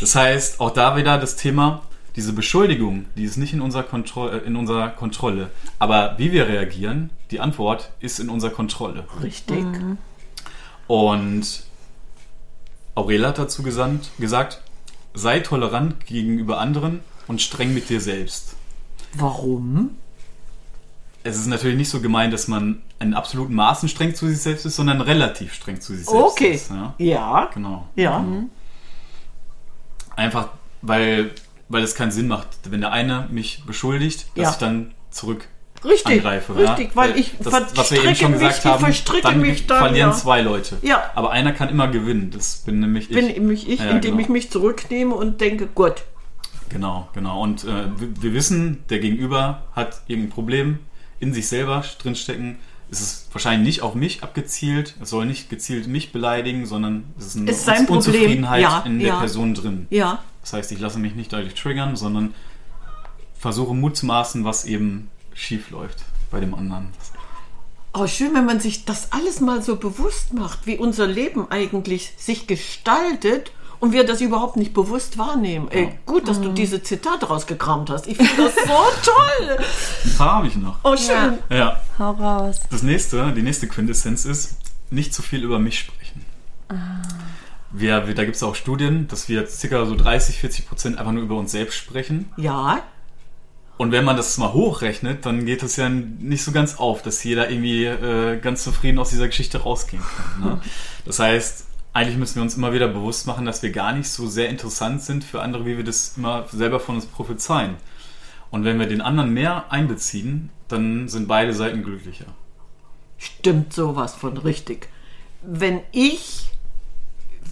Das heißt, auch da wieder das Thema, diese Beschuldigung, die ist nicht in unserer, Kontro äh, in unserer Kontrolle. Aber wie wir reagieren, die Antwort ist in unserer Kontrolle. Richtig. Und Aurela hat dazu gesandt, gesagt, sei tolerant gegenüber anderen und streng mit dir selbst. Warum? Es ist natürlich nicht so gemeint, dass man in absoluten Maßen streng zu sich selbst ist, sondern relativ streng zu sich selbst Okay. ist. Ja? Ja. Genau. Ja. Einfach, weil, weil es keinen Sinn macht, wenn der eine mich beschuldigt, dass Ja. ich dann zurück Richtig. angreife. Richtig, ja? weil ich das, was wir eben schon mich, gesagt ich haben, dann, mich dann, verlieren ja. zwei Leute. Ja. Aber einer kann immer gewinnen. Das bin nämlich ich. Bin nämlich ich, indem genau. ich mich zurücknehme und denke, Gott, Genau, genau. Und äh, wir, wir wissen, der Gegenüber hat irgendein Problem in sich selber drinstecken. Es ist wahrscheinlich nicht auf mich abgezielt. Es soll nicht gezielt mich beleidigen, sondern es ist eine Ist Problem. Unzufriedenheit in der. Person drin. ja, Das heißt, ich lasse mich nicht dadurch triggern, sondern versuche Mut zu maßen, was eben schief läuft bei dem anderen. Oh, schön, wenn man sich das alles mal so bewusst macht, wie unser Leben eigentlich sich gestaltet und wir das überhaupt nicht bewusst wahrnehmen. Ey, gut, dass du diese Zitate rausgekramt hast. Ich finde das so <laughs> toll. Ein paar habe ich noch. Oh, schön. Ja. Hau raus. Das nächste, die nächste Quintessenz ist, nicht zu viel über mich sprechen. Wir, wir, da gibt es auch Studien, dass wir ca. so 30, 40 Prozent einfach nur über uns selbst sprechen. Ja, Und wenn man das mal hochrechnet, dann geht es ja nicht so ganz auf, dass jeder irgendwie äh, ganz zufrieden aus dieser Geschichte rausgehen kann. Ne? <laughs> Das heißt, eigentlich müssen wir uns immer wieder bewusst machen, dass wir gar nicht so sehr interessant sind für andere, wie wir das immer selber von uns prophezeien. Und wenn wir den anderen mehr einbeziehen, dann sind beide Seiten glücklicher. stimmt sowas von richtig. Wenn ich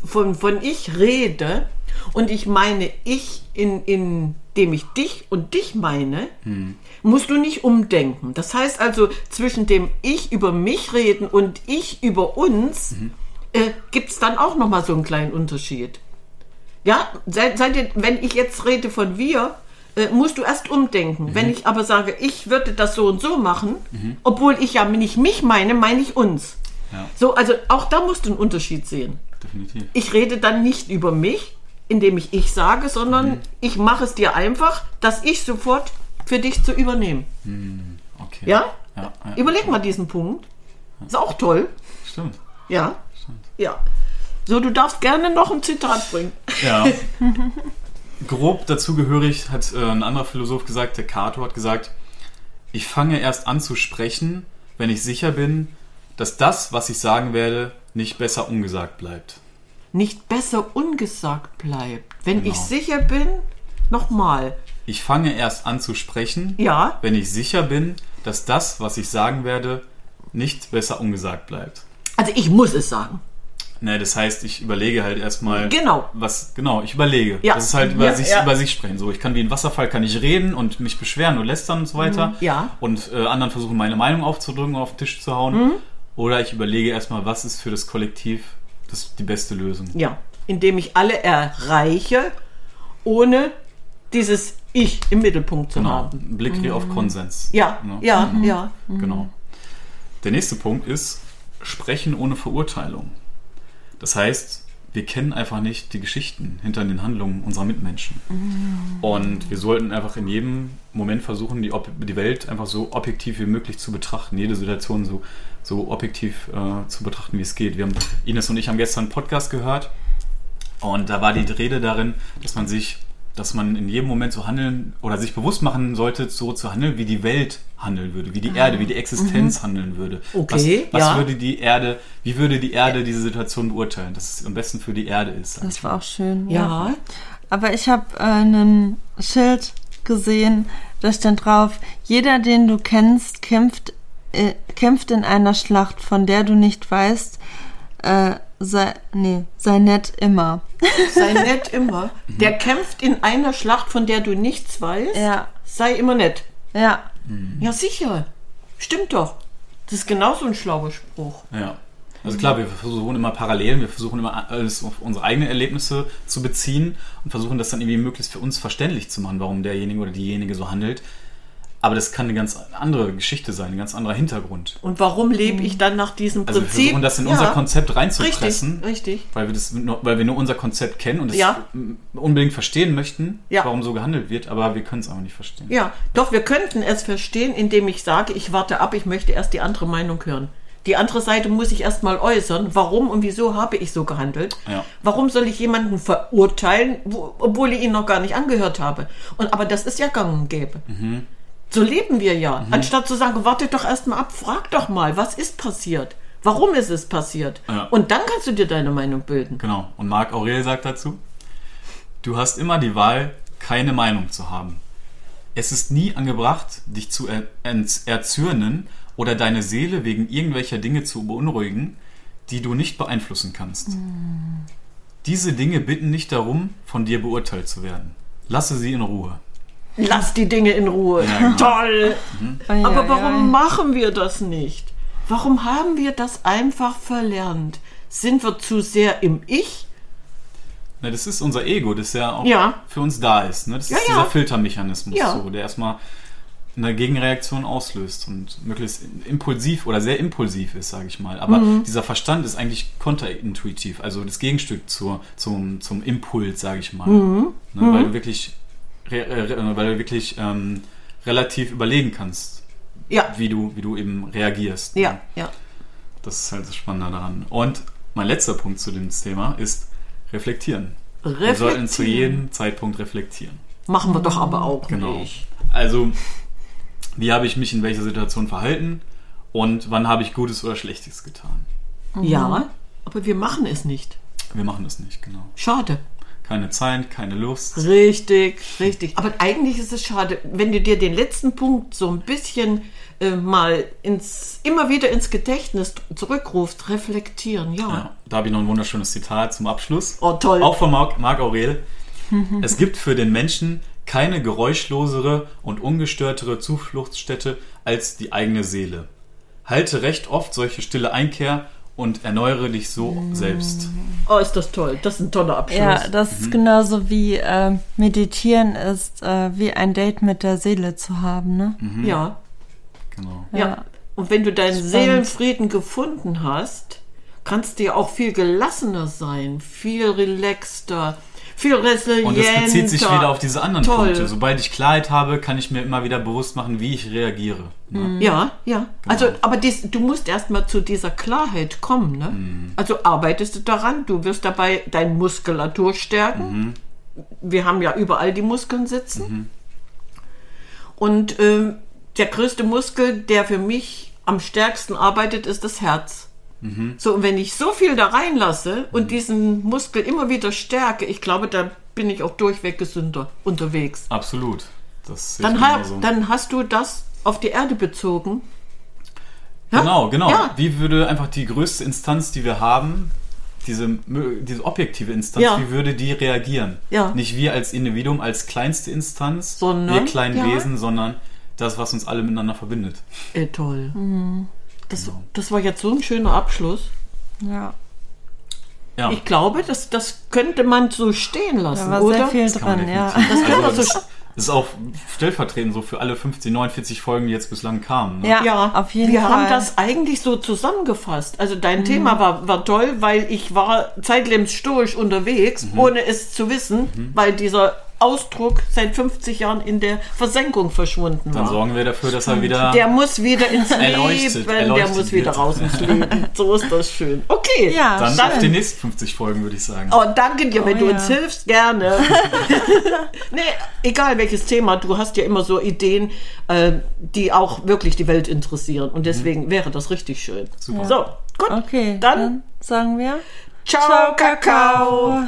von, von ich rede und ich meine ich, in, indem ich dich und dich meine, musst du nicht umdenken. Das heißt also, zwischen dem Ich über mich reden und Ich über uns äh, gibt es dann auch nochmal so einen kleinen Unterschied. Ja, seid, seid ihr, wenn ich jetzt rede von wir, äh, musst du erst umdenken. Wenn ich aber sage, ich würde das so und so machen, obwohl ich ja nicht mich meine, meine ich uns. Ja. So, also auch da musst du einen Unterschied sehen. Definitiv. Ich rede dann nicht über mich, indem ich ich sage, sondern ich mache es dir einfach, dass ich sofort für dich zu übernehmen. Okay. Ja? Ja, ja. Überleg mal diesen Punkt. Ist auch toll. Stimmt. Ja. Ja. So, du darfst gerne noch ein Zitat bringen. Ja. <laughs> Grob dazugehörig hat äh, ein anderer Philosoph gesagt, der Cato hat gesagt, ich fange erst an zu sprechen, wenn ich sicher bin, dass das, was ich sagen werde, nicht besser ungesagt bleibt. Nicht besser ungesagt bleibt. Wenn Genau. ich sicher bin, nochmal. Ich fange erst an zu sprechen, Ja. wenn ich sicher bin, dass das, was ich sagen werde, nicht besser ungesagt bleibt. Also ich muss es sagen. Ne, das heißt, ich überlege halt erstmal, Genau. was, genau, ich überlege. Ja. Das ist halt über, Ja, sich, ja. über sich sprechen. So, ich kann wie ein Wasserfall, kann ich reden und mich beschweren und lästern und so weiter. Mhm. Ja. Und äh, anderen versuchen, meine Meinung aufzudrücken, auf den Tisch zu hauen. Mhm. Oder ich überlege erstmal, was ist für das Kollektiv das, die beste Lösung. Ja. Indem ich alle erreiche, ohne dieses Ich im Mittelpunkt zu Genau. haben. Ein Blick auf Konsens. Ja, Ne? ja, ja. Genau. Der nächste Punkt ist Sprechen ohne Verurteilung. Das heißt, wir kennen einfach nicht die Geschichten hinter den Handlungen unserer Mitmenschen. Und wir sollten einfach in jedem Moment versuchen, die, die Welt einfach so objektiv wie möglich zu betrachten, jede Situation so, so objektiv äh, zu betrachten, wie es geht. Wir haben, Ines und ich haben gestern einen Podcast gehört und da war die Rede darin, dass man sich, dass man in jedem Moment so handeln oder sich bewusst machen sollte, so zu handeln, wie die Welt handeln würde, wie die Erde, wie die Existenz handeln würde. Okay, was, was ja. würde die Erde, wie würde die Erde diese Situation beurteilen, dass es am besten für die Erde ist. Das war auch schön. Ja. Aber ich habe äh, ein Schild gesehen, da stand drauf, jeder, den du kennst, kämpft, äh, kämpft in einer Schlacht, von der du nicht weißt, äh, sei, nee, sei nett immer. <laughs> Sei nett immer. Der kämpft in einer Schlacht, von der du nichts weißt. Ja. Sei immer nett. Ja, Ja, sicher. Stimmt doch. Das ist genauso ein schlauer Spruch. Ja. Also klar, wir versuchen immer Parallelen, wir versuchen immer alles auf unsere eigenen Erlebnisse zu beziehen und versuchen das dann irgendwie möglichst für uns verständlich zu machen, warum derjenige oder diejenige so handelt. Aber das kann eine ganz andere Geschichte sein, ein ganz anderer Hintergrund. Und warum lebe ich dann nach diesem Also wir Prinzip? versuchen das in Ja, unser Konzept reinzupressen, Richtig, richtig. weil wir das nur, weil wir nur unser Konzept kennen und es Ja. unbedingt verstehen möchten, Ja. warum so gehandelt wird, aber wir können es einfach nicht verstehen. Ja, doch, wir könnten es verstehen, indem ich sage, ich warte ab, ich möchte erst die andere Meinung hören. Die andere Seite muss ich erst mal äußern. Warum und wieso habe ich so gehandelt? Ja. Warum soll ich jemanden verurteilen, wo, obwohl ich ihn noch gar nicht angehört habe? Und, aber das ist ja gang und gäbe. Mhm. So leben wir ja. Anstatt zu sagen, warte doch erst mal ab, frag doch mal, was ist passiert? Warum ist es passiert? Ja. Und dann kannst du dir deine Meinung bilden. Genau. Und Marc Aurel sagt dazu, du hast immer die Wahl, keine Meinung zu haben. Es ist nie angebracht, dich zu er erzürnen oder deine Seele wegen irgendwelcher Dinge zu beunruhigen, die du nicht beeinflussen kannst. Diese Dinge bitten nicht darum, von dir beurteilt zu werden. Lasse sie in Ruhe. Lass die Dinge in Ruhe. Ja, genau. Toll. Ui, Aber warum machen wir das nicht? Warum haben wir das einfach verlernt? Sind wir zu sehr im Ich? Na, das ist unser Ego, das ja auch Ja. für uns da ist. Ne? Das Ja, ist ja. dieser Filtermechanismus, Ja. so, der erstmal eine Gegenreaktion auslöst und möglichst impulsiv oder sehr impulsiv ist, sage ich mal. Aber Mhm. dieser Verstand ist eigentlich konterintuitiv, also das Gegenstück zur, zum, zum Impuls, sage ich mal. Mhm. Ne? Weil du wirklich, weil du wirklich ähm, relativ überlegen kannst, Ja, wie du, wie du eben reagierst. ja, Ne? ja. Das ist halt das Spannende daran. Und mein letzter Punkt zu dem Thema ist reflektieren. Wir sollten zu Reflektieren. jedem Zeitpunkt reflektieren. Machen wir doch aber auch Genau. nicht. Also, wie habe ich mich in welcher Situation verhalten und wann habe ich Gutes oder Schlechtes getan? Ja, aber wir machen es nicht. Wir machen das nicht, genau. Schade. Keine Zeit, keine Lust. Richtig, richtig. Aber eigentlich ist es schade, wenn du dir den letzten Punkt so ein bisschen äh, mal ins, immer wieder ins Gedächtnis zurückruft, reflektieren, ja. Ja, da habe ich noch ein wunderschönes Zitat zum Abschluss. Oh, toll. Auch von Marc, Marc Aurel. <laughs> es gibt für den Menschen keine geräuschlosere und ungestörtere Zufluchtsstätte als die eigene Seele. Halte recht oft solche stille Einkehr und erneuere dich so selbst. Oh, ist das toll. Das ist ein toller Abschluss. Ja, das Mhm. ist genauso wie äh, meditieren ist, äh, wie ein Date mit der Seele zu haben, ne? ja. Genau. Ja. Ja. Und wenn du deinen Spannend. Seelenfrieden gefunden hast, kannst du ja auch viel gelassener sein, viel relaxter, viel resilienter. Und es bezieht sich wieder auf diese anderen Toll. Punkte. Sobald ich Klarheit habe, kann ich mir immer wieder bewusst machen, wie ich reagiere. Ne? Ja, ja. Genau. Also, aber dies, du musst erstmal zu dieser Klarheit kommen. Ne? Mhm. Also arbeitest du daran, du wirst dabei deine Muskulatur stärken. Mhm. Wir haben ja überall die Muskeln sitzen. Und ähm, der größte Muskel, der für mich am stärksten arbeitet, ist das Herz. Mhm. So, und wenn ich so viel da reinlasse und diesen Muskel immer wieder stärke, ich glaube, da bin ich auch durchweg gesünder unterwegs. Absolut. Dann, ha genauso. dann hast du das auf die Erde bezogen. Ja? Genau, genau. Ja. Wie würde einfach die größte Instanz, die wir haben, diese, diese objektive Instanz, Ja. wie würde die reagieren? Ja. Nicht wir als Individuum, als kleinste Instanz, Sondern- wir kleinen ja. Wesen, sondern das, was uns alle miteinander verbindet. Äh, toll. Das, Genau. das war jetzt so ein schöner Abschluss. Ja, Ja, Ich glaube, das, das könnte man so stehen lassen, da war oder? sehr viel dran, ja. definitiv. kann man Also, so das, das ist auch stellvertretend so für alle 50, 49 Folgen, die jetzt bislang kamen. Ne? Ja, Ja, auf jeden wir Fall. haben das eigentlich so zusammengefasst. Also dein Thema war, war toll, weil ich war zeitlebens stoisch unterwegs, Mhm. ohne es zu wissen, weil dieser Ausdruck seit 50 Jahren in der Versenkung verschwunden Dann war. sorgen wir dafür, dass er wieder. Der muss wieder ins <laughs> Erleuchtet, Leben, der erleuchtet muss wieder wird. raus ins Leben. <laughs> So ist das schön. Okay. Ja, dann schön. auf die nächsten 50 Folgen, würde ich sagen. Oh, danke dir, wenn Oh, du ja. uns hilfst, gerne. <laughs> nee, egal welches Thema, du hast ja immer so Ideen, äh, die auch wirklich die Welt interessieren. Und deswegen wäre das richtig schön. Super. So, gut. Okay, Dann- dann sagen wir Ciao, Kakao.